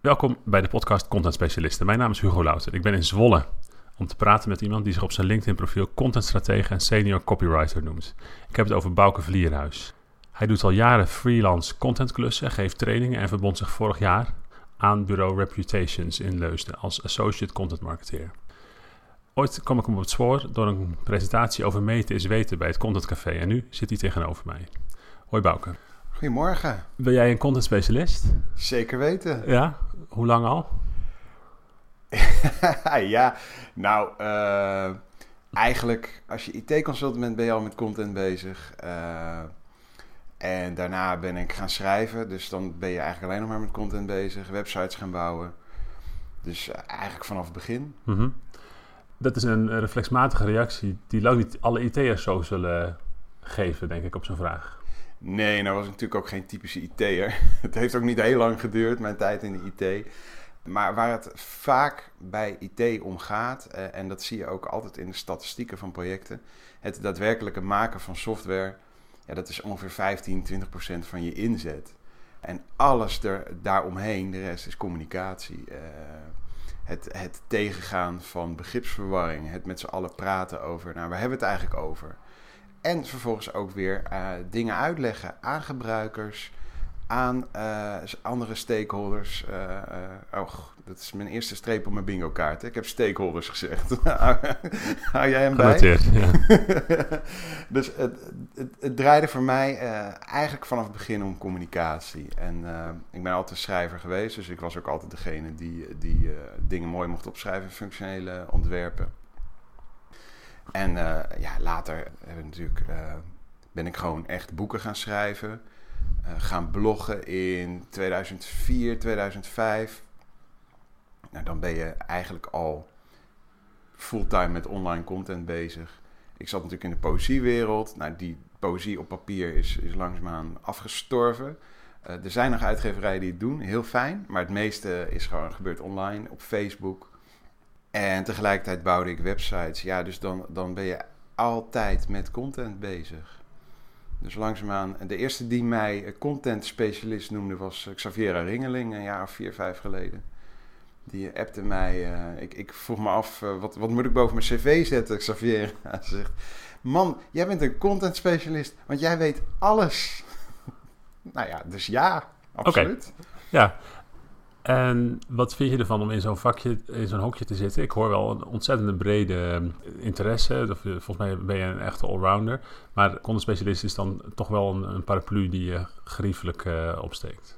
Welkom bij de podcast Content Specialisten. Mijn naam is Hugo Louter. Ik ben in Zwolle om te praten met iemand die zich op zijn LinkedIn-profiel contentstratege en senior copywriter noemt. Ik heb het over Bouke Vlierhuis. Hij doet al jaren freelance contentklussen, geeft trainingen en verbond zich vorig jaar aan bureau Reputations in Leusden als associate content marketeer. Ooit kwam ik hem op het spoor door een presentatie over meten is weten bij het Content Café en nu zit hij tegenover mij. Hoi Bouke. Goedemorgen. Ben jij een content specialist? Zeker weten. Ja, hoe lang al? ja, nou, uh, eigenlijk als je IT-consultant bent, ben je al met content bezig. Uh, en daarna ben ik gaan schrijven, dus dan ben je eigenlijk alleen nog maar met content bezig, websites gaan bouwen. Dus uh, eigenlijk vanaf het begin. Mm -hmm. Dat is een reflexmatige reactie die lang niet alle IT'ers zo zullen geven, denk ik, op zo'n vraag. Nee, nou was ik natuurlijk ook geen typische IT'er. Het heeft ook niet heel lang geduurd, mijn tijd in de IT. Maar waar het vaak bij IT om gaat, eh, en dat zie je ook altijd in de statistieken van projecten, het daadwerkelijke maken van software, ja, dat is ongeveer 15, 20 procent van je inzet. En alles er, daaromheen, de rest is communicatie. Uh, het, het tegengaan van begripsverwarring, het met z'n allen praten over, nou, waar hebben we het eigenlijk over? En vervolgens ook weer uh, dingen uitleggen aan gebruikers, aan uh, andere stakeholders. Uh, oh, dat is mijn eerste streep op mijn bingo kaart. Ik heb stakeholders gezegd. Hou jij hem bij? Ja. dus het, het, het, draaide voor mij eigenlijk vanaf het begin om communicatie. En ik ben altijd schrijver geweest, dus ik was ook altijd degene die, die dingen mooi mocht opschrijven, functionele ontwerpen. En uh, ja, later natuurlijk, uh, ben ik gewoon echt boeken gaan schrijven. Uh, gaan bloggen in 2004, 2005. Nou, dan ben je eigenlijk al fulltime met online content bezig. Ik zat natuurlijk in de poëziewereld. Nou, die poëzie op papier is, is langzaamaan afgestorven. er zijn nog uitgeverijen die het doen, heel fijn. Maar het meeste is gewoon gebeurd online, op Facebook. En tegelijkertijd bouwde ik websites. Ja, dus dan, dan ben je altijd met content bezig. Dus langzaamaan, de eerste die mij content specialist noemde was Xaviera Ringeling, een jaar of vier, vijf geleden. Die appte mij, uh, ik, ik vroeg me af, uh, wat, wat moet ik boven mijn cv zetten? Xaviera zegt, man, jij bent een content specialist, want jij weet alles. nou ja, dus ja, absoluut. Okay. Ja, en wat vind je ervan om in zo'n vakje, in zo'n hokje te zitten? Ik hoor wel een ontzettende brede eh, interesse. Volgens mij ben je een echte allrounder. Maar content specialist is dan toch wel een, een paraplu die je geriefelijk uh, opsteekt.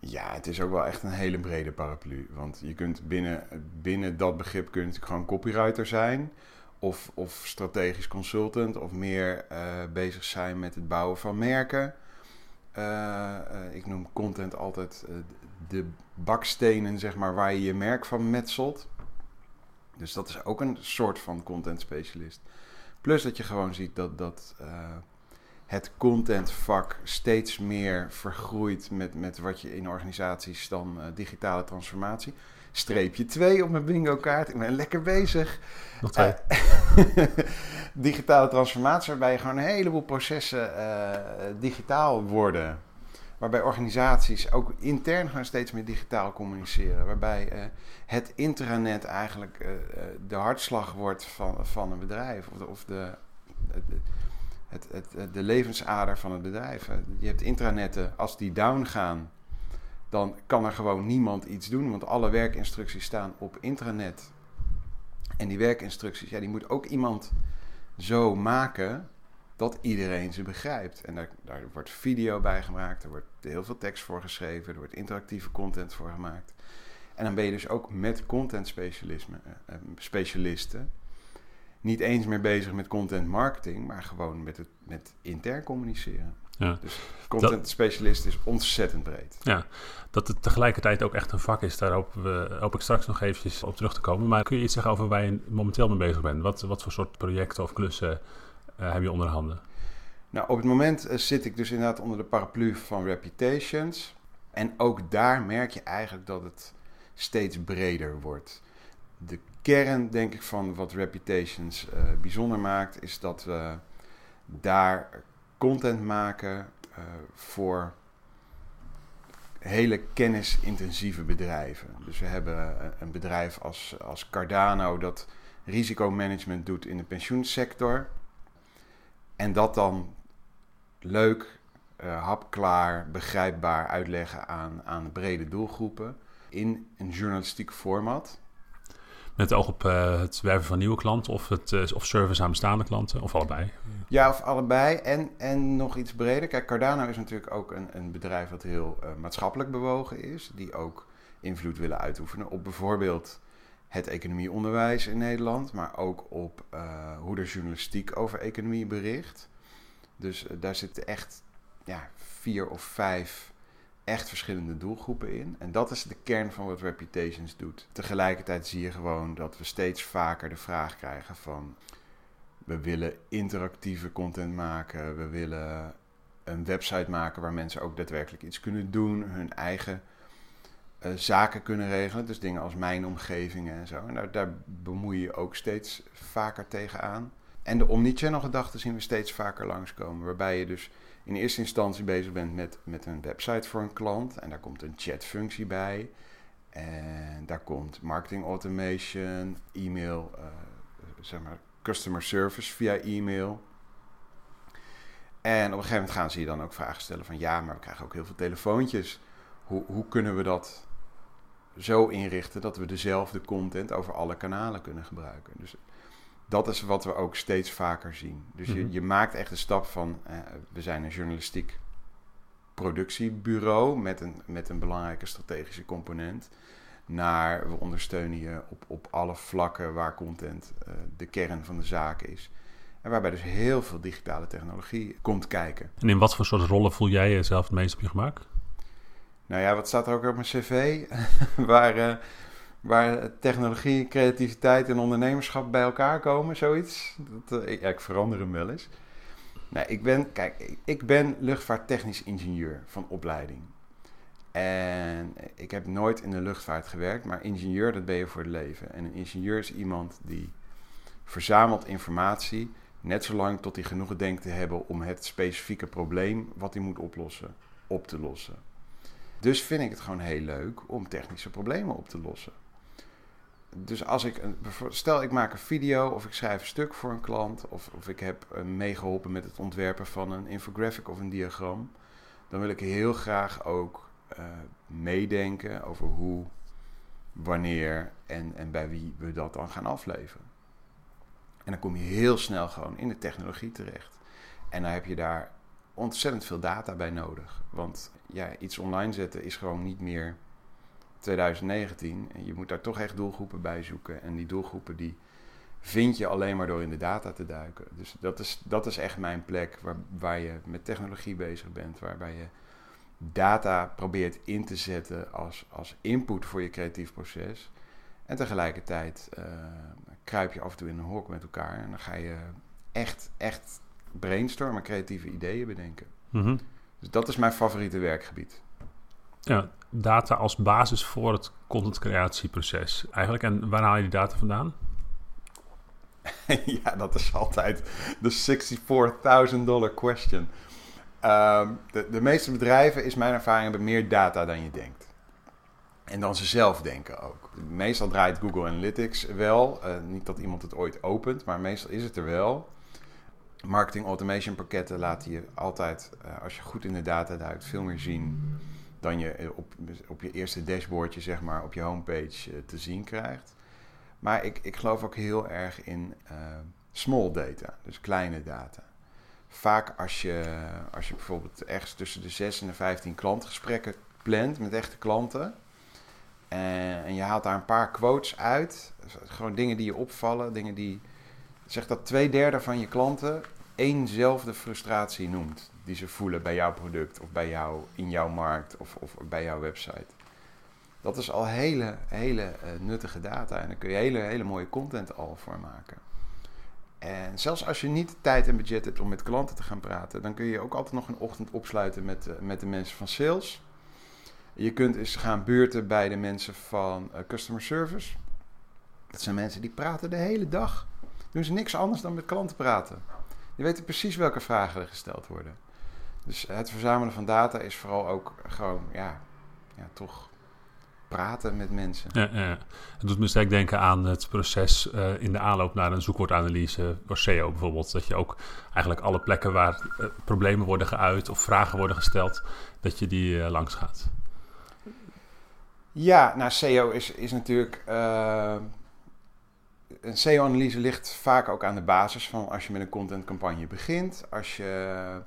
Ja, het is ook wel echt een hele brede paraplu. Want je kunt binnen, binnen dat begrip kun je gewoon copywriter zijn. Of, of strategisch consultant. Of meer uh, bezig zijn met het bouwen van merken. Uh, uh, ik noem content altijd de bakstenen, zeg maar, waar je je merk van metselt. Dus dat is ook een soort van content specialist. Plus dat je gewoon ziet dat, dat het contentvak steeds meer vergroeit met, met wat je in organisaties dan digitale transformatie. Streepje 2 op mijn bingo kaart. Ik ben lekker bezig. Nog twee. Uh, digitale transformatie, waarbij gewoon een heleboel processen digitaal worden waarbij organisaties ook intern gaan steeds meer digitaal communiceren. Waarbij uh, het intranet eigenlijk de hartslag wordt van, van een bedrijf. Of de, of de, het, het, de levensader van het bedrijf. Je hebt intranetten, als die down gaan, dan kan er gewoon niemand iets doen. Want alle werkinstructies staan op intranet. En die werkinstructies, ja, die moet ook iemand zo maken dat iedereen ze begrijpt. En daar, daar wordt video bij gemaakt, er wordt heel veel tekst voor geschreven, er wordt interactieve content voor gemaakt. En dan ben je dus ook met content specialisme, uh, specialisten niet eens meer bezig met content marketing, maar gewoon met, het, met intern communiceren. Ja. Dus content specialist is ontzettend breed. Ja, dat het tegelijkertijd ook echt een vak is, daar hoop, we, hoop ik straks nog eventjes op terug te komen. Maar kun je iets zeggen over waar je momenteel mee bezig bent? Wat, wat voor soort projecten of klussen uh, heb je onder handen? Nou, op het moment uh, zit ik dus inderdaad onder de paraplu van Reputations. En ook daar merk je eigenlijk dat het steeds breder wordt. De kern, denk ik, van wat Reputations uh, bijzonder maakt, is dat we daar content maken voor hele kennisintensieve bedrijven. Dus we hebben een bedrijf als, als Cardano dat risicomanagement doet in de pensioensector. En dat dan leuk, uh, hapklaar, begrijpbaar uitleggen aan, aan brede doelgroepen in een journalistiek format. Met oog op uh, het werven van nieuwe klanten of, het, uh, of service aan bestaande klanten, of allebei? Ja, of allebei. En, en nog iets breder. Kijk, Cardano is natuurlijk ook een, een bedrijf dat heel uh, maatschappelijk bewogen is. Die ook invloed willen uitoefenen op bijvoorbeeld het economieonderwijs in Nederland. Maar ook op hoe de journalistiek over economie bericht. Dus daar zitten echt ja, vier of vijf echt verschillende doelgroepen in. En dat is de kern van wat Reputations doet. Tegelijkertijd zie je gewoon dat we steeds vaker de vraag krijgen van... we willen interactieve content maken, we willen een website maken waar mensen ook daadwerkelijk iets kunnen doen, hun eigen uh, zaken kunnen regelen. Dus dingen als mijn omgevingen en zo. En daar, daar bemoei je ook steeds vaker tegenaan. En de omnichannel gedachten zien we steeds vaker langskomen, waarbij je dus in eerste instantie bezig bent met, met een website voor een klant. En daar komt een chatfunctie bij. En daar komt marketing automation, e-mail, uh, zeg maar customer service via e-mail. En op een gegeven moment gaan ze je dan ook vragen stellen van ja, maar we krijgen ook heel veel telefoontjes. Hoe, hoe kunnen we dat zo inrichten dat we dezelfde content over alle kanalen kunnen gebruiken? Dus dat is wat we ook steeds vaker zien. Dus je, mhm. je maakt echt de stap van, eh, we zijn een journalistiek productiebureau met een, met een belangrijke strategische component, naar we ondersteunen je op, op alle vlakken waar content uh, de kern van de zaak is. En waarbij dus heel veel digitale technologie komt kijken. En in wat voor soort rollen voel jij jezelf het meest op je gemak? Nou ja, wat staat er ook op mijn cv? waar, uh, waar technologie, creativiteit en ondernemerschap bij elkaar komen, zoiets. Dat, uh, ik, ik, verander hem wel eens. Nee, ik ben, kijk, ik ben luchtvaarttechnisch ingenieur van opleiding. En ik heb nooit in de luchtvaart gewerkt, maar ingenieur, dat ben je voor het leven. En een ingenieur is iemand die verzamelt informatie, net zolang tot hij genoeg denkt te hebben om het specifieke probleem wat hij moet oplossen, op te lossen. Dus vind ik het gewoon heel leuk om technische problemen op te lossen dus als ik, een, stel ik maak een video of ik schrijf een stuk voor een klant of, of ik heb uh, meegeholpen met het ontwerpen van een infographic of een diagram, dan wil ik heel graag ook uh, meedenken over hoe, wanneer en, en bij wie we dat dan gaan afleveren. En dan kom je heel snel gewoon in de technologie terecht. En dan heb je daar ontzettend veel data bij nodig. Want ja, iets online zetten is gewoon niet meer 2019. En je moet daar toch echt doelgroepen bij zoeken. En die doelgroepen die vind je alleen maar door in de data te duiken. Dus dat is, dat is echt mijn plek waar, waar je met technologie bezig bent. Waarbij je data probeert in te zetten als, als input voor je creatief proces. En tegelijkertijd uh, kruip je af en toe in een hok met elkaar. En dan ga je echt, echt brainstormen, creatieve ideeën bedenken. Mhm. Dus dat is mijn favoriete werkgebied. Ja, data als basis voor het contentcreatieproces eigenlijk. En waar haal je die data vandaan? ja, dat is altijd de 64.000 dollar question. Ehm, de, de meeste bedrijven, is mijn ervaring, hebben meer data dan je denkt. En dan ze zelf denken ook. Meestal draait Google Analytics wel. Uh, niet dat iemand het ooit opent, maar meestal is het er wel. Marketing automation pakketten laten je altijd, uh, als je goed in de data duikt, veel meer zien dan je eh, op, op je eerste dashboardje, zeg maar, op je homepage uh, te zien krijgt. Maar ik, ik geloof ook heel erg in uh, small data, dus kleine data. Vaak als je, als je bijvoorbeeld ergens tussen de 6 en de 15 klantgesprekken plant met echte klanten. En, en je haalt daar een paar quotes uit. Gewoon dingen die je opvallen, dingen die. Zeg dat twee derde van je klanten éénzelfde frustratie noemt die ze voelen bij jouw product of bij jou in jouw markt of, of bij jouw website. Dat is al hele, hele uh, nuttige data en daar kun je hele, hele mooie content al voor maken. En zelfs als je niet tijd en budget hebt om met klanten te gaan praten, dan kun je ook altijd nog een ochtend opsluiten met, uh, met de mensen van sales. Je kunt eens gaan buurten bij de mensen van uh, customer service. Dat zijn mensen die praten de hele dag. Doen ze niks anders dan met klanten praten. Die weten precies welke vragen er gesteld worden. Dus het verzamelen van data is vooral ook gewoon ja, ja, toch praten met mensen. Ja, ja. Het doet me sterk denken aan het proces uh, in de aanloop naar een zoekwoordanalyse voor SEO bijvoorbeeld. Dat je ook eigenlijk alle plekken waar uh, problemen worden geuit of vragen worden gesteld, dat je die uh, langs gaat. Ja, nou SEO is, is natuurlijk... een SEO-analyse ligt vaak ook aan de basis van als je met een contentcampagne begint. Als je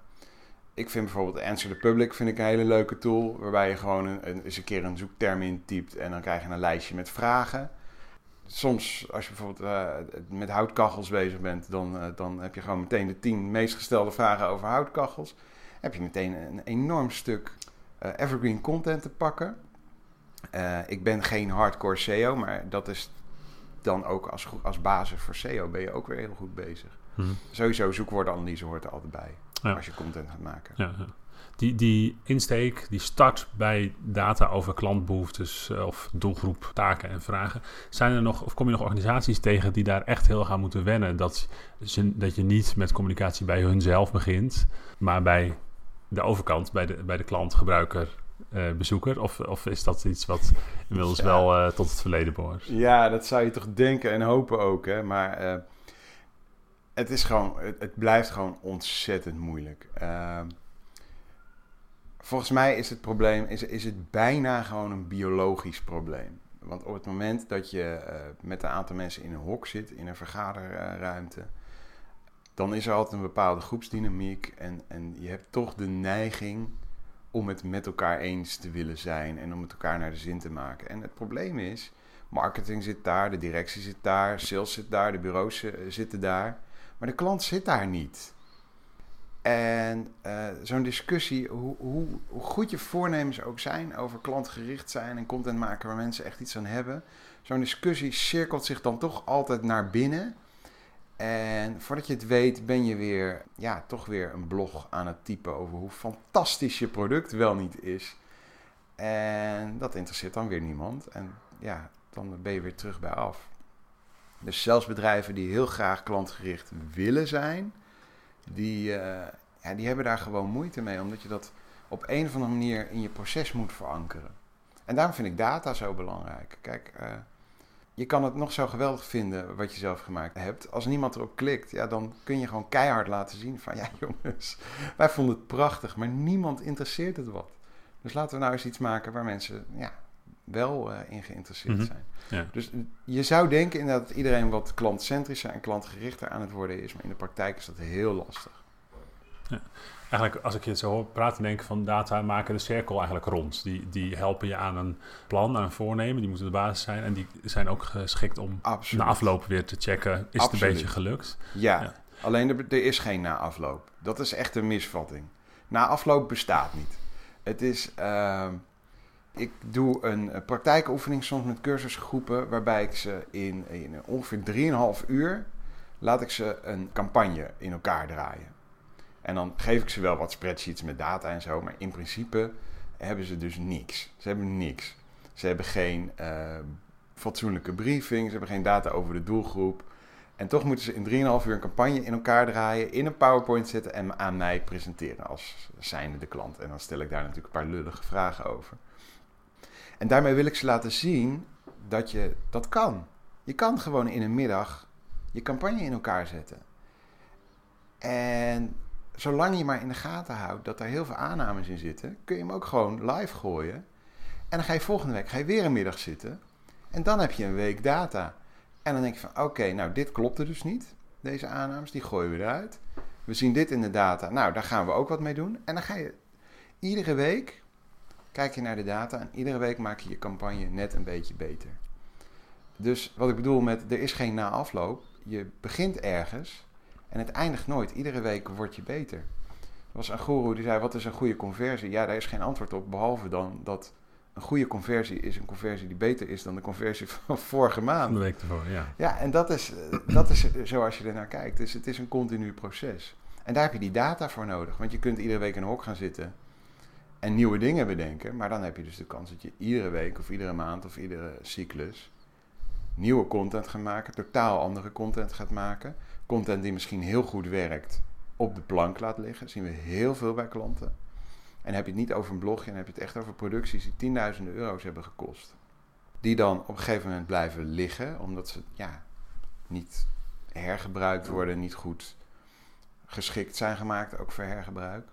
ik vind bijvoorbeeld Answer the Public vind ik een hele leuke tool. Waarbij je gewoon een, een, eens een keer een zoekterm intypt en dan krijg je een lijstje met vragen. Soms, als je bijvoorbeeld uh, met houtkachels bezig bent, dan, uh, dan heb je gewoon meteen de tien meest gestelde vragen over houtkachels. Heb je meteen een enorm stuk uh, evergreen content te pakken. ik ben geen hardcore SEO, maar dat is dan ook als, als basis voor SEO ben je ook weer heel goed bezig. Hmm. Sowieso zoekwoordenanalyse hoort er altijd bij ja. als je content gaat maken. Ja, ja. Die, die insteek, die start bij data over klantbehoeftes uh, of doelgroep, taken en vragen. Zijn er nog, of kom je nog organisaties tegen die daar echt heel gaan moeten wennen? Dat, ze, dat je niet met communicatie bij hunzelf begint, maar bij de overkant, bij de, bij de klant, gebruiker, uh, bezoeker? Of, of is dat iets wat inmiddels ja. wel uh, tot het verleden behoort? Ja, dat zou je toch denken en hopen ook. Hè? Maar het is gewoon, het, blijft gewoon ontzettend moeilijk. Uh, volgens mij is het probleem, is, is het bijna gewoon een biologisch probleem. Want op het moment dat je met een aantal mensen in een hok zit, in een vergaderruimte, dan is er altijd een bepaalde groepsdynamiek. En, en je hebt toch de neiging om het met elkaar eens te willen zijn en om het elkaar naar de zin te maken. En het probleem is, marketing zit daar, de directie zit daar, sales zit daar, de bureaus eh, zitten daar. Maar de klant zit daar niet. En uh, zo'n discussie, hoe, hoe, hoe, goed je voornemens ook zijn over klantgericht zijn en content maken waar mensen echt iets aan hebben. Zo'n discussie cirkelt zich dan toch altijd naar binnen. En voordat je het weet, ben je weer, ja, toch weer een blog aan het typen over hoe fantastisch je product wel niet is. En dat interesseert dan weer niemand. En ja, dan ben je weer terug bij af. Dus zelfs bedrijven die heel graag klantgericht willen zijn, die, uh, ja, die hebben daar gewoon moeite mee, omdat je dat op een of andere manier in je proces moet verankeren. En daarom vind ik data zo belangrijk. Kijk, uh, je kan het nog zo geweldig vinden wat je zelf gemaakt hebt. Als niemand erop klikt, ja, dan kun je gewoon keihard laten zien van... ja jongens, wij vonden het prachtig, maar niemand interesseert het wat. Dus laten we nou eens iets maken waar mensen ja, wel uh, in geïnteresseerd mm -hmm. zijn. Ja. Dus je zou denken inderdaad dat iedereen wat klantcentrischer en klantgerichter aan het worden is, maar in de praktijk is dat heel lastig. Ja. Eigenlijk, als ik je zo hoor praten, denk ik van data maken de cirkel eigenlijk rond. Die, die helpen je aan een plan, aan een voornemen. Die moeten de basis zijn. En die zijn ook geschikt om Absoluut. na afloop weer te checken. Is Absoluut. het een beetje gelukt? Ja, ja. alleen er, er, is geen na afloop. Dat is echt een misvatting. Na afloop bestaat niet. Het is... Uh, ik doe een praktijkoefening soms met cursusgroepen, waarbij ik ze in, in ongeveer 3,5 uur laat ik ze een campagne in elkaar draaien. En dan geef ik ze wel wat spreadsheets met data en zo, maar in principe hebben ze dus niks. Ze hebben niks. Ze hebben geen uh, fatsoenlijke briefing, ze hebben geen data over de doelgroep. En toch moeten ze in 3,5 uur een campagne in elkaar draaien, in een PowerPoint zetten en aan mij presenteren als zijnde de klant. En dan stel ik daar natuurlijk een paar lullige vragen over. En daarmee wil ik ze laten zien dat je dat kan. Je kan gewoon in een middag je campagne in elkaar zetten. En zolang je maar in de gaten houdt dat er heel veel aannames in zitten, kun je hem ook gewoon live gooien. En dan ga je volgende week ga je weer een middag zitten. En dan heb je een week data. En dan denk je van oké, nou dit klopte dus niet. Deze aannames, die gooien we eruit. We zien dit in de data. Nou, daar gaan we ook wat mee doen. En dan ga je iedere week kijk je naar de data en iedere week maak je je campagne net een beetje beter. Dus wat ik bedoel met er is geen na-afloop. Je begint ergens en het eindigt nooit. Iedere week word je beter. Er was een guru die zei: Wat is een goede conversie? Ja, daar is geen antwoord op, behalve dan dat een goede conversie is een conversie die beter is dan de conversie van vorige maand. de week ervoor, ja. Ja, en dat is, dat is zoals je ernaar kijkt. Dus het is een continu proces. En daar heb je die data voor nodig. Want je kunt iedere week in een hok gaan zitten en nieuwe dingen bedenken. Maar dan heb je dus de kans dat je iedere week of iedere maand of iedere cyclus nieuwe content gaat maken, totaal andere content gaat maken. Content die misschien heel goed werkt, op de plank laat liggen. Dat zien we heel veel bij klanten. En heb je het niet over een blogje, dan heb je het echt over producties die tienduizenden euro's hebben gekost. Die dan op een gegeven moment blijven liggen, omdat ze ja, niet hergebruikt worden, niet goed geschikt zijn gemaakt, ook voor hergebruik.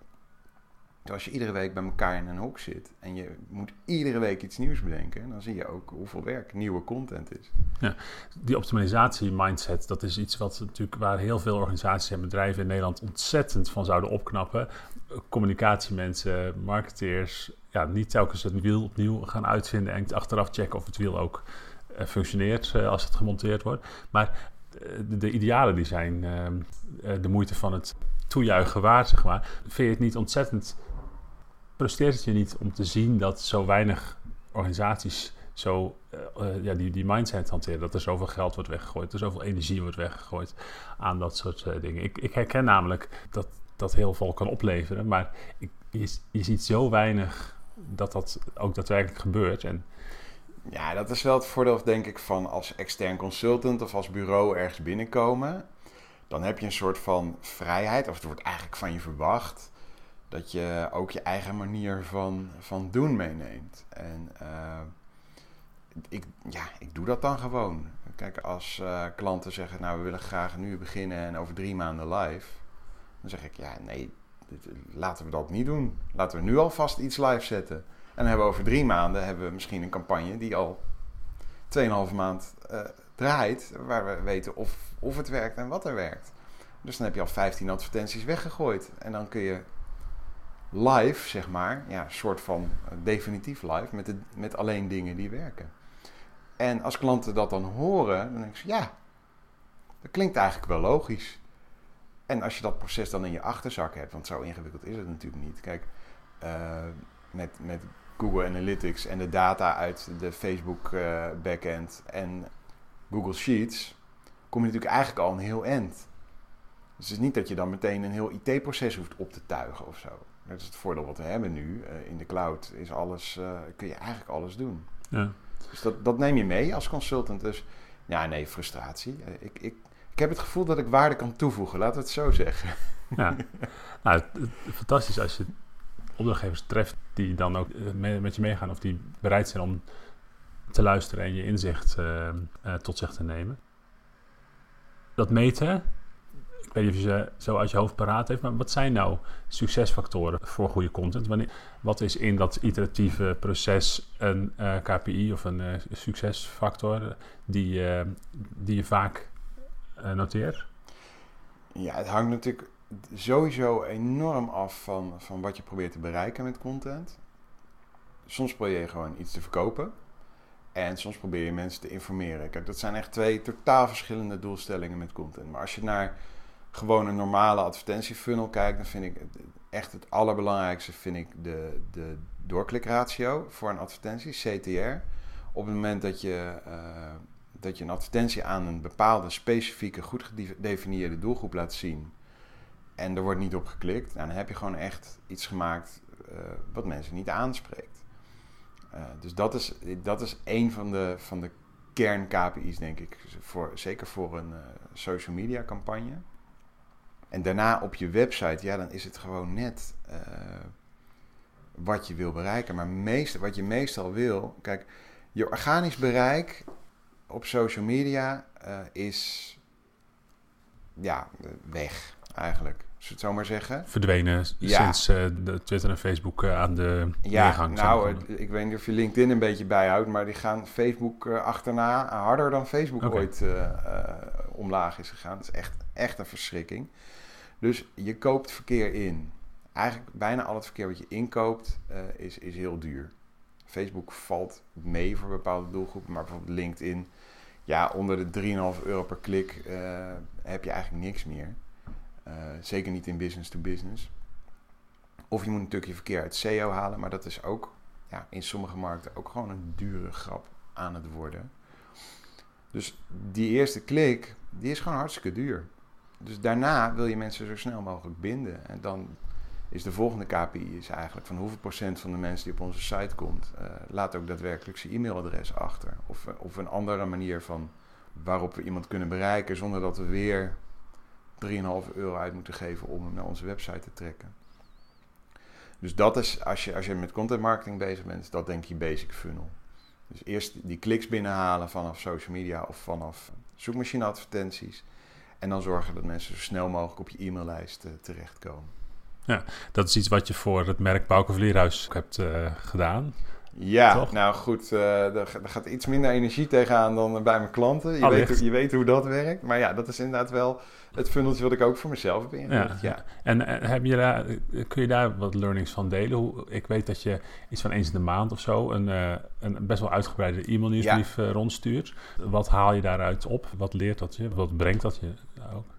Als je iedere week bij elkaar in een hok zit en je moet iedere week iets nieuws bedenken, dan zie je ook hoeveel werk nieuwe content is. Ja, die optimalisatie mindset, dat is iets wat natuurlijk waar heel veel organisaties en bedrijven in Nederland ontzettend van zouden opknappen. Communicatiemensen, marketeers, ja, niet telkens het wiel opnieuw gaan uitvinden en achteraf checken of het wiel ook uh, functioneert uh, als het gemonteerd wordt. Maar uh, de, de, idealen die zijn de moeite van het toejuichen waard, zeg maar. Vind je het niet ontzettend frustreert het je niet om te zien dat zo weinig organisaties zo uh, ja, die, die mindset hanteren. Dat er zoveel geld wordt weggegooid, er zoveel energie wordt weggegooid aan dat soort uh, dingen. Ik, ik herken namelijk dat dat heel veel kan opleveren, maar ik, je, je ziet zo weinig dat dat ook daadwerkelijk gebeurt. En, ja, dat is wel het voordeel, denk ik, van als extern consultant of als bureau ergens binnenkomen. Dan heb je een soort van vrijheid, of het wordt eigenlijk van je verwacht dat je ook je eigen manier van, van doen meeneemt. En uh, ik, ja, ik doe dat dan gewoon. Kijk, als uh, klanten zeggen, nou we willen graag nu beginnen en over drie maanden live. Dan zeg ik, ja nee, laten we dat niet doen. Laten we nu alvast iets live zetten. En dan hebben we over drie maanden hebben we misschien een campagne die al 2,5 maand uh, draait. Waar we weten of, of het werkt en wat er werkt. Dus dan heb je al 15 advertenties weggegooid. En dan kun je live, zeg maar, ja, een soort van definitief live, met, de, met alleen dingen die werken. En als klanten dat dan horen, dan denk ze, ja, dat klinkt eigenlijk wel logisch. En als je dat proces dan in je achterzak hebt, want zo ingewikkeld is het natuurlijk niet. Kijk, uh, met, met Google Analytics en de data uit de Facebook uh, backend en Google Sheets, kom je natuurlijk eigenlijk al een heel end. Dus het is niet dat je dan meteen een heel IT-proces hoeft op te tuigen of zo. Dat is het voordeel wat we hebben nu. Uh, in de cloud is alles, uh, kun je eigenlijk alles doen. Ja. Dus dat, dat neem je mee als consultant. Dus ja, nee, frustratie. Uh, ik, ik, ik heb het gevoel dat ik waarde kan toevoegen, laten we het zo zeggen. Ja, nou, fantastisch als je opdrachtgevers treft die dan ook mee, met je meegaan of die bereid zijn om te luisteren en je inzicht tot zich te nemen. Dat meten, weet je ze zo je hoofd paraat heeft, maar wat zijn nou succesfactoren voor goede content? Wanneer, wat is in dat iteratieve proces een eh, KPI of een uh, succesfactor die, uh, die je vaak noteert? Ja, het hangt natuurlijk sowieso enorm af van, van wat je probeert te bereiken met content. Soms probeer je gewoon iets te verkopen. En soms probeer je mensen te informeren. Kijk, dat zijn echt twee totaal verschillende doelstellingen met content. Maar als je naar gewoon een normale advertentiefunnel kijkt, dan vind ik echt het allerbelangrijkste vind ik de, de doorklikratio voor een advertentie, CTR. Op het moment dat je, uh, dat je een advertentie aan een bepaalde specifieke, goed gedefinieerde doelgroep laat zien en er wordt niet op geklikt, dan heb je gewoon echt iets gemaakt uh, wat mensen niet aanspreekt. Uh, dus dat is, dat is een van de, van de kern-KPI's, denk ik. Voor, zeker voor een social media campagne. En daarna op je website, ja, dan is het gewoon net uh, wat je wil bereiken. Maar meest, wat je meestal wil, kijk, je organisch bereik op social media uh, is ja, weg eigenlijk. Zullen we het zo maar zeggen? Verdwenen ja. sinds uh, Twitter en Facebook aan de ja, neergang Nou, ik weet niet of je LinkedIn een beetje bijhoudt, maar die gaan Facebook achterna harder dan Facebook okay. ooit omlaag is gegaan. Dat is echt, echt een verschrikking. Dus je koopt verkeer in. Eigenlijk bijna al het verkeer wat je inkoopt uh, is, is heel duur. Facebook valt mee voor bepaalde doelgroepen, maar bijvoorbeeld LinkedIn, ja, onder de 3,5 euro per klik uh, heb je eigenlijk niks meer. Uh, zeker niet in business to business. Of je moet natuurlijk je verkeer uit SEO halen, maar dat is ook ja, in sommige markten ook gewoon een dure grap aan het worden. Dus die eerste klik, die is gewoon hartstikke duur. Dus daarna wil je mensen zo snel mogelijk binden. En dan is de volgende KPI is eigenlijk van hoeveel procent van de mensen die op onze site komt, uh, laat ook daadwerkelijk zijn e-mailadres achter. Of, eh, of een andere manier van waarop we iemand kunnen bereiken zonder dat we weer 3,5 euro uit moeten geven om hem naar onze website te trekken. Dus dat is, als je, als je met content marketing bezig bent, dat denk je basic funnel. Dus eerst die kliks binnenhalen vanaf social media of vanaf zoekmachine advertenties. En dan zorgen dat mensen zo snel mogelijk op je e-maillijst uh, terechtkomen. Ja, dat is iets wat je voor het merk Bouke Vleerhuis hebt uh, gedaan. Ja, nou goed, uh, er, gaat iets minder energie tegenaan dan bij mijn klanten. Je, weet, je weet hoe dat werkt. Maar ja, dat is inderdaad wel het funneltje wat ik ook voor mezelf heb ingericht. Ja. ja. En heb je daar, kun je daar wat learnings van delen? Hoe, ik weet dat je iets van eens in de maand of zo een, uh, een best wel uitgebreide e-mail nieuwsbrief ja. rondstuurt. Wat haal je daaruit op? Wat leert dat je? Wat brengt dat je ook?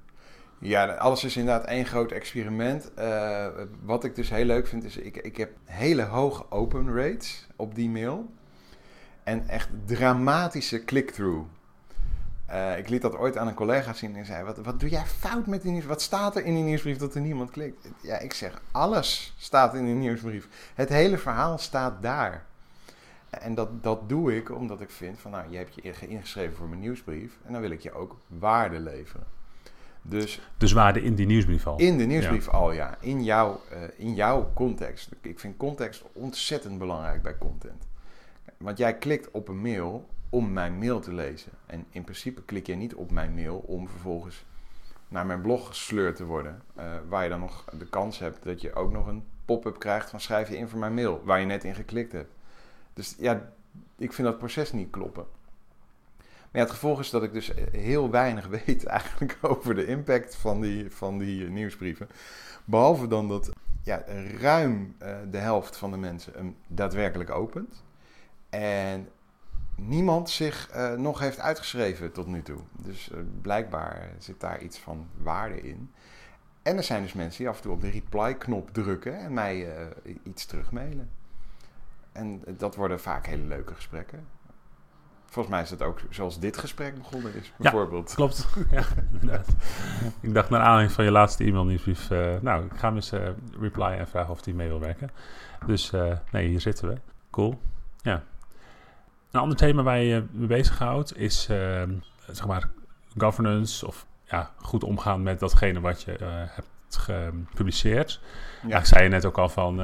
Ja, alles is inderdaad één groot experiment. Uh, wat ik dus heel leuk vind, is ik, ik heb hele hoge open rates op die mail. En echt dramatische click-through. Uh, ik liet dat ooit aan een collega zien en zei: wat, wat doe jij fout met die nieuwsbrief? Wat staat er in die nieuwsbrief dat er niemand klikt? Ja, ik zeg: alles staat in die nieuwsbrief. Het hele verhaal staat daar. En dat, dat doe ik omdat ik vind: van nou, je hebt je ingeschreven voor mijn nieuwsbrief en dan wil ik je ook waarde leveren. Dus, dus waarde in die nieuwsbrief al? In de nieuwsbrief al, ja. In, jouw, uh, in jouw context. Ik vind context ontzettend belangrijk bij content. Want jij klikt op een mail om mijn mail te lezen. En in principe klik je niet op mijn mail om vervolgens naar mijn blog gesleurd te worden. Uh, waar je dan nog de kans hebt dat je ook nog een pop-up krijgt van schrijf je in voor mijn mail. Waar je net in geklikt hebt. Dus ja, ik vind dat proces niet kloppen. Het gevolg is dat ik dus heel weinig weet eigenlijk over de impact van die, van die eh, nieuwsbrieven. Behalve dan dat ja, ruim uh, de helft van de mensen hem daadwerkelijk opent. En niemand zich uh, nog heeft uitgeschreven tot nu toe. Dus blijkbaar zit daar iets van waarde in. En er zijn dus mensen die af en toe op de reply-knop drukken en mij iets terugmailen. En dat worden vaak hele leuke gesprekken. Volgens mij is het ook zoals dit gesprek begonnen is, bijvoorbeeld. Ja, klopt. ja, ik dacht naar aanleiding van je laatste e-mailnieuwsbrief... Uh, nou, ik ga hem eens uh, replyen en vragen of hij mee wil werken. Dus uh, nee, hier zitten we. Cool. Ja. Een ander thema waar je je bezighoudt is, zeg maar, governance... of ja, goed omgaan met datgene wat je hebt gepubliceerd. Ja. ik zei je net ook al van...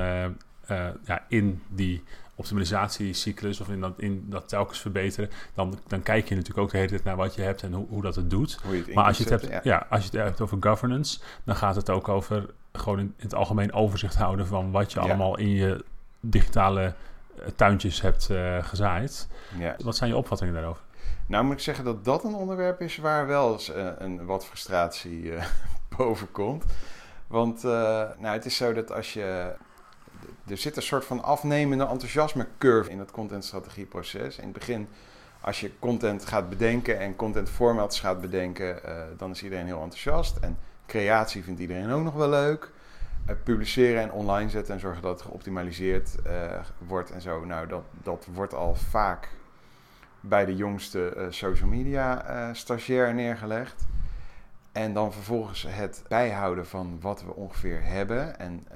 ja, in die optimalisatiecyclus of in dat, in dat telkens verbeteren, dan, dan kijk je natuurlijk ook de hele tijd naar wat je hebt en hoe, hoe dat het doet. Het maar als je het, hebt, ja. als je het hebt over governance, dan gaat het ook over gewoon in, het algemeen overzicht houden van wat je allemaal in je digitale uh, tuintjes hebt uh, gezaaid. Ja. Wat zijn je opvattingen daarover? Nou moet ik zeggen dat dat een onderwerp is waar wel eens uh, een wat frustratie boven komt. Want nou, het is zo dat als je er zit een soort van afnemende enthousiasme curve in het contentstrategieproces. In het begin, als je content gaat bedenken en content formats gaat bedenken, uh, dan is iedereen heel enthousiast. En creatie vindt iedereen ook nog wel leuk. Uh, publiceren en online zetten en zorgen dat het geoptimaliseerd uh, wordt en zo. Nou, dat, dat wordt al vaak bij de jongste social media stagiair neergelegd. En dan vervolgens het bijhouden van wat we ongeveer hebben en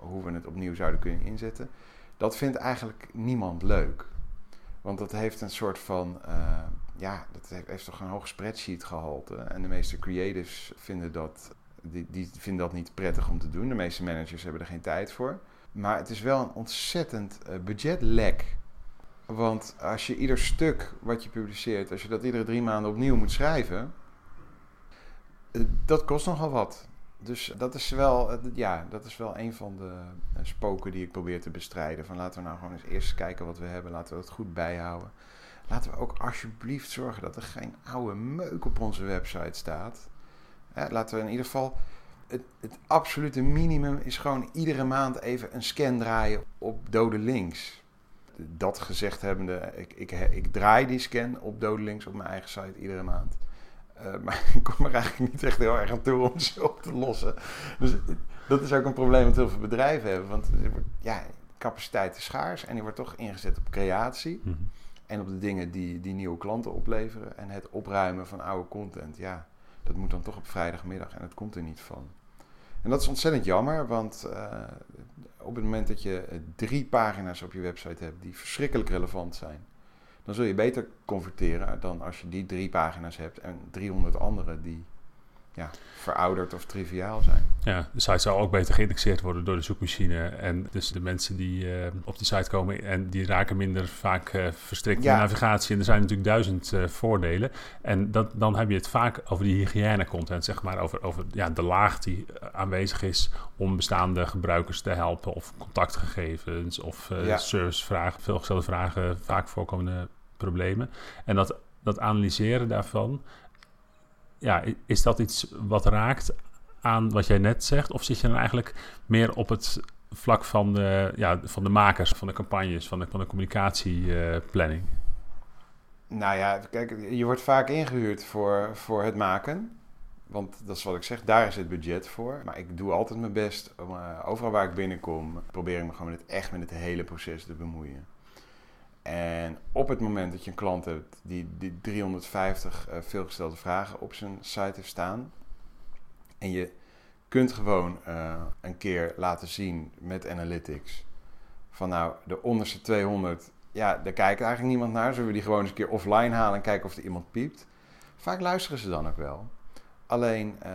hoe we het opnieuw zouden kunnen inzetten. Dat vindt eigenlijk niemand leuk. Want dat heeft een soort van, uh, ja, dat heeft, heeft, toch een hoog spreadsheet gehalte. En de meeste creatives vinden dat, die, die vinden dat niet prettig om te doen. De meeste managers hebben er geen tijd voor. Maar het is wel een ontzettend uh, budgetlek. Want als je ieder stuk wat je publiceert, als je dat iedere drie maanden opnieuw moet schrijven, eh, dat kost nogal wat. Dus dat is wel, ja, dat is wel een van de eh, spoken die ik probeer te bestrijden. Van laten we nou gewoon eens eerst kijken wat we hebben. Laten we het goed bijhouden. Laten we ook alsjeblieft zorgen dat er geen oude meuk op onze website staat. laten we in ieder geval. Het, het absolute minimum is gewoon iedere maand even een scan draaien op dode links. Dat gezegd hebbende, ik, ik, ik draai die scan op dode links op mijn eigen site iedere maand. Uh, maar ik kom er eigenlijk niet echt heel erg aan toe om ze op te lossen. Dus dat is ook een probleem wat heel veel bedrijven hebben. Want ja, capaciteit is schaars en die wordt toch ingezet op creatie. Mhm. En op de dingen die, die nieuwe klanten opleveren. En het opruimen van oude content. Ja, dat moet dan toch op vrijdagmiddag en het komt er niet van. En dat is ontzettend jammer, want uh, op het moment dat je drie pagina's op je website hebt die verschrikkelijk relevant zijn dan zul je beter converteren dan als je die drie pagina's hebt en 300 andere die ja, verouderd of triviaal zijn. Ja, de site zou ook beter geïndexeerd worden door de zoekmachine. En dus de mensen die uh, op die site komen en die raken minder vaak uh, verstrikt ja. in navigatie. En er zijn natuurlijk duizend uh, voordelen. En dat, dan heb je het vaak over die hygiëne content, zeg maar. Over, over ja, de laag die aanwezig is om bestaande gebruikers te helpen. Of contactgegevens of ja. servicevragen, veelgestelde vragen, vaak voorkomende problemen. En dat, dat analyseren daarvan ja, is dat iets wat raakt aan wat jij net zegt? Of zit je dan eigenlijk meer op het vlak van de, ja, van de makers, van de campagnes, van de, van de communicatieplanning? nou ja, kijk, je wordt vaak ingehuurd voor, voor het maken. Want dat is wat ik zeg, daar is het budget voor. Maar ik doe altijd mijn best. Om, uh, overal waar ik binnenkom, probeer ik me gewoon met het, echt met het hele proces te bemoeien. En op het moment dat je een klant hebt die, die 350 uh, veelgestelde vragen op zijn site heeft staan. En je kunt gewoon uh, een keer laten zien met analytics. Van nou, de onderste 200, ja, daar kijkt eigenlijk niemand naar. Zullen we die gewoon eens een keer offline halen en kijken of er iemand piept? Vaak luisteren ze dan ook wel. Alleen, uh,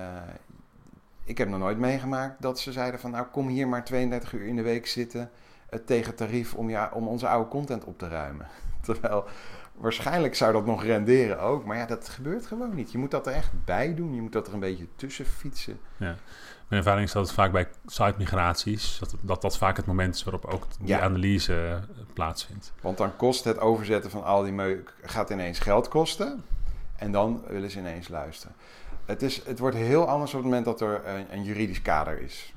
ik heb nog nooit meegemaakt dat ze zeiden van nou, kom hier maar 32 uur in de week zitten tegen tarief om, ja, om onze oude content op te ruimen. Terwijl waarschijnlijk zou dat nog renderen ook. Maar ja, dat gebeurt gewoon niet. Je moet dat er echt bij doen. Je moet dat er een beetje tussen fietsen. Ja. Mijn ervaring is dat het vaak bij site-migraties... Dat, dat dat vaak het moment is waarop ook die analyse eh, plaatsvindt. Want dan kost het overzetten van al die meuk... gaat ineens geld kosten. En dan willen ze ineens luisteren. Het, is, het wordt heel anders op het moment dat er een, een juridisch kader is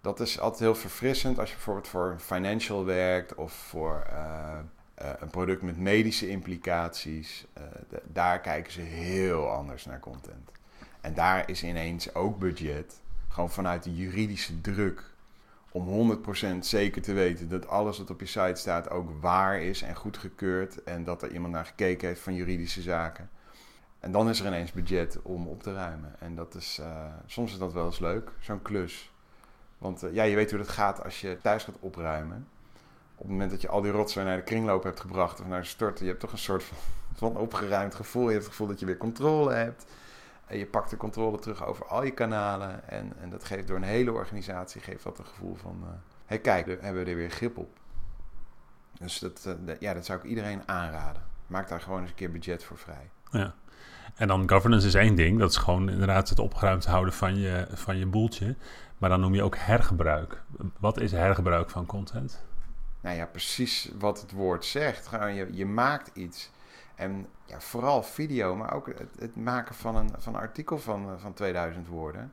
dat is altijd heel verfrissend als je bijvoorbeeld voor financial werkt of voor uh, uh, een product met medische implicaties. Uh, daar kijken ze heel anders naar content. En daar is ineens ook budget, gewoon vanuit de juridische druk, om 100% zeker te weten dat alles wat op je site staat ook waar is en goedgekeurd en dat er iemand naar gekeken heeft van juridische zaken. En dan is er ineens budget om op te ruimen. En dat is, soms is dat wel eens leuk, zo'n klus. Want uh, ja, je weet hoe het gaat als je thuis gaat opruimen. Op het moment dat je al die rotzooi naar de kringloop hebt gebracht of naar de storten, je hebt toch een soort van, opgeruimd gevoel. Je hebt het gevoel dat je weer controle hebt. En je pakt de controle terug over al je kanalen. En, en dat geeft door een hele organisatie geeft dat een gevoel van... Uh, hey, kijk, we hebben er weer grip op. Dus dat, uh, ja, dat zou ik iedereen aanraden. Maak daar gewoon eens een keer budget voor vrij. Ja. En dan governance is één ding. Dat is gewoon inderdaad het opgeruimd houden van je, van je boeltje. Maar dan noem je ook hergebruik. Wat is hergebruik van content? Nou ja, precies wat het woord zegt. Je, je maakt iets. En ja, vooral video, maar ook het, maken van een, van artikel van, van 2000 woorden.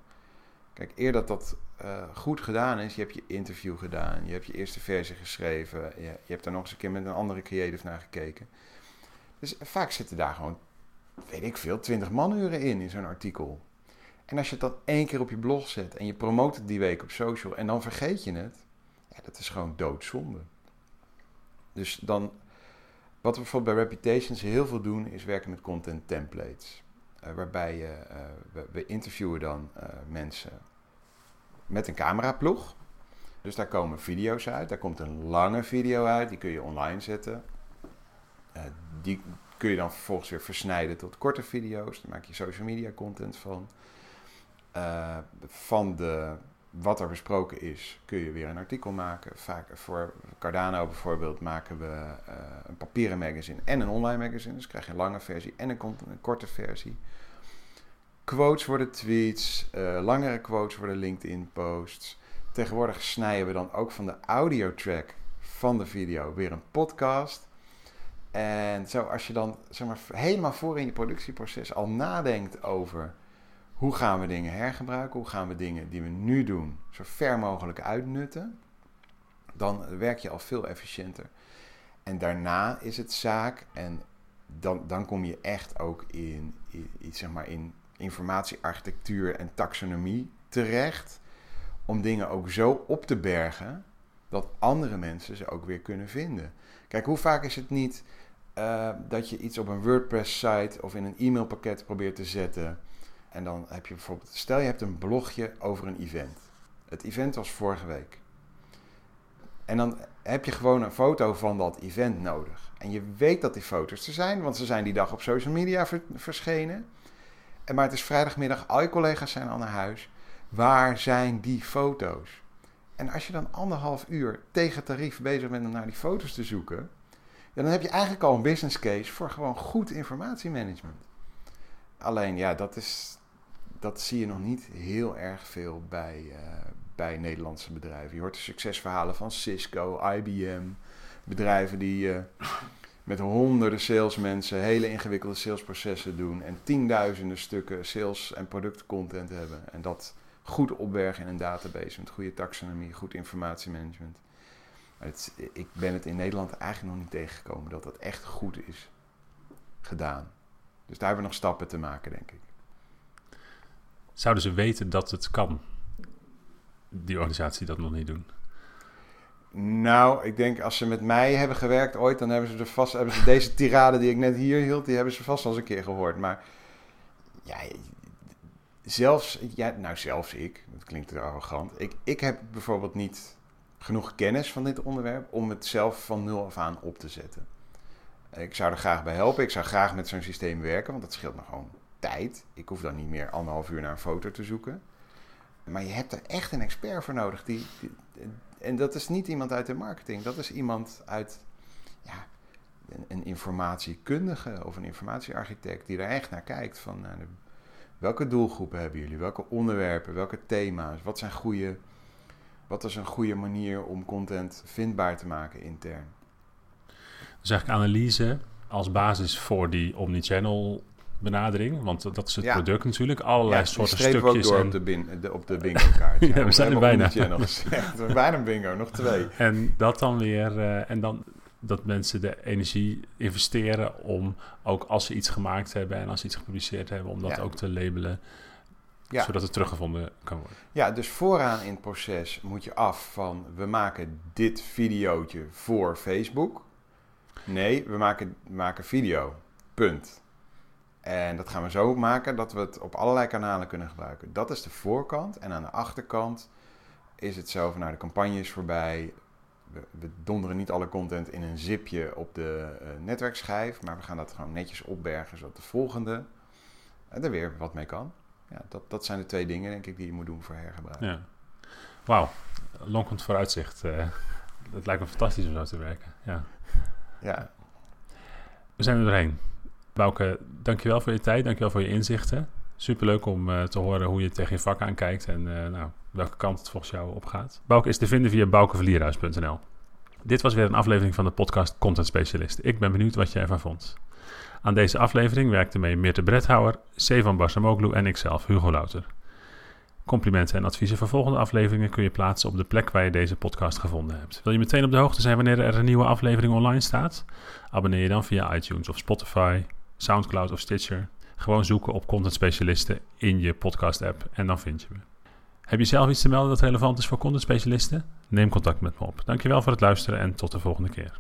Kijk, eer dat dat uh, goed gedaan is, je hebt je interview gedaan, je hebt je eerste versie geschreven, je, je hebt daar nog eens een keer met een andere creative naar gekeken. Dus vaak zitten daar gewoon, weet ik veel, 20 manuren in, in zo'n artikel. En als je het dan één keer op je blog zet en je promoot het die week op social en dan vergeet je het, ja, dat is gewoon doodzonde. Dus dan, wat we bijvoorbeeld bij Reputations heel veel doen, is werken met content templates. Uh, waarbij je, uh, we, we, interviewen dan uh, mensen met een cameraploeg. Dus daar komen video's uit. Daar komt een lange video uit, die kun je online zetten. die kun je dan vervolgens weer versnijden tot korte video's. Daar maak je social media content van. Uh, van de, wat er besproken is, kun je weer een artikel maken. Vaak voor Cardano bijvoorbeeld maken we uh, een papieren magazine en een online magazine. Dus krijg je een lange versie en een, een korte versie. Quotes worden tweets, uh, langere quotes worden LinkedIn posts. Tegenwoordig snijden we dan ook van de audio track van de video weer een podcast. En zo als je dan zeg maar, helemaal voor in je productieproces al nadenkt over hoe gaan we dingen hergebruiken? Hoe gaan we dingen die we nu doen zo ver mogelijk uitnutten? Dan werk je al veel efficiënter. En daarna is het zaak, en dan, dan kom je echt ook in, in, zeg maar in informatiearchitectuur en taxonomie terecht. Om dingen ook zo op te bergen dat andere mensen ze ook weer kunnen vinden. Kijk, hoe vaak is het niet uh, dat je iets op een WordPress-site of in een e-mailpakket probeert te zetten en dan heb je bijvoorbeeld, stel je hebt een blogje over een event. Het event was vorige week. En dan heb je gewoon een foto van dat event nodig. En je weet dat die foto's er zijn, want ze zijn die dag op social media verschenen. En maar het is vrijdagmiddag, al je collega's zijn al naar huis. Waar zijn die foto's? En als je dan anderhalf uur tegen tarief bezig bent om naar die foto's te zoeken, dan heb je eigenlijk al een business case voor gewoon goed informatiemanagement. Alleen ja, dat, is, dat zie je nog niet heel erg veel bij, uh, bij Nederlandse bedrijven. Je hoort de succesverhalen van Cisco, IBM, bedrijven die uh, met honderden salesmensen hele ingewikkelde salesprocessen doen en tienduizenden stukken sales- en productcontent hebben. En dat goed opbergen in een database met goede taxonomie, goed informatiemanagement. Het, ik ben het in Nederland eigenlijk nog niet tegengekomen dat dat echt goed is gedaan. Dus daar hebben we nog stappen te maken, denk ik. Zouden ze weten dat het kan? Die organisatie dat nog niet doen? Nou, ik denk als ze met mij hebben gewerkt ooit, dan hebben ze er vast, hebben ze deze tirade die ik net hier hield, die hebben ze vast al eens een keer gehoord. Maar ja, zelfs, ja, nou zelfs ik, dat klinkt arrogant, ik, ik heb bijvoorbeeld niet genoeg kennis van dit onderwerp om het zelf van nul af aan op te zetten. Ik zou er graag bij helpen. Ik zou graag met zo'n systeem werken, want dat scheelt me gewoon tijd. Ik hoef dan niet meer anderhalf uur naar een foto te zoeken. Maar je hebt er echt een expert voor nodig. Die, en dat is niet iemand uit de marketing. Dat is iemand uit ja, een, een informatiekundige of een informatiearchitect die er echt naar kijkt. Van nou, welke doelgroepen hebben jullie? Welke onderwerpen? Welke thema's? Wat zijn goede wat is een goede manier om content vindbaar te maken intern? Dus eigenlijk analyse als basis voor die omnichannel benadering, want dat is het product natuurlijk. Allerlei ja, soorten stukjes. ook door en... op, de bin, de, op de bingo kaart. ja, we zijn er bijna. we bijna bingo, nog twee. En dat dan weer, uh, en dan dat mensen de energie investeren om ook als ze iets gemaakt hebben en als ze iets gepubliceerd hebben, om dat ook te labelen zodat het teruggevonden kan worden. Ja, dus vooraan in het proces moet je af van we maken dit videootje voor Facebook. Nee, we maken, maken video. Punt. En dat gaan we zo maken dat we het op allerlei kanalen kunnen gebruiken. Dat is de voorkant. En aan de achterkant is het zo van nou de campagne is voorbij. We, we donderen niet alle content in een zipje op de uh, netwerkschijf. Maar we gaan dat gewoon netjes opbergen zodat de volgende er weer wat mee kan ja, dat, dat zijn de twee dingen, denk ik, die je moet doen voor hergebruik. Ja. Wauw, lonkend vooruitzicht. Uh, het lijkt me fantastisch om zo te werken. Ja. ja. We zijn er doorheen. Bouke, dankjewel voor je tijd, dankjewel voor je inzichten. Superleuk om uh, te horen hoe je tegen je vak aankijkt en uh, nou, welke kant het volgens jou opgaat. Bouke is te vinden via boukeverlierhuis.nl. Dit was weer een aflevering van de podcast Content Specialist. Ik ben benieuwd wat je ervan vond. Aan deze aflevering werkten mee Meerte Bredhouwer, Sevan Barsamoglu en ikzelf, Hugo Louter. Complimenten en adviezen voor volgende afleveringen kun je plaatsen op de plek waar je deze podcast gevonden hebt. Wil je meteen op de hoogte zijn wanneer er een nieuwe aflevering online staat? Abonneer je dan via iTunes of Spotify, Soundcloud of Stitcher. Gewoon zoeken op content specialisten in je podcast app en dan vind je me. Heb je zelf iets te melden dat relevant is voor content specialisten? Neem contact met me op. Dankjewel voor het luisteren en tot de volgende keer.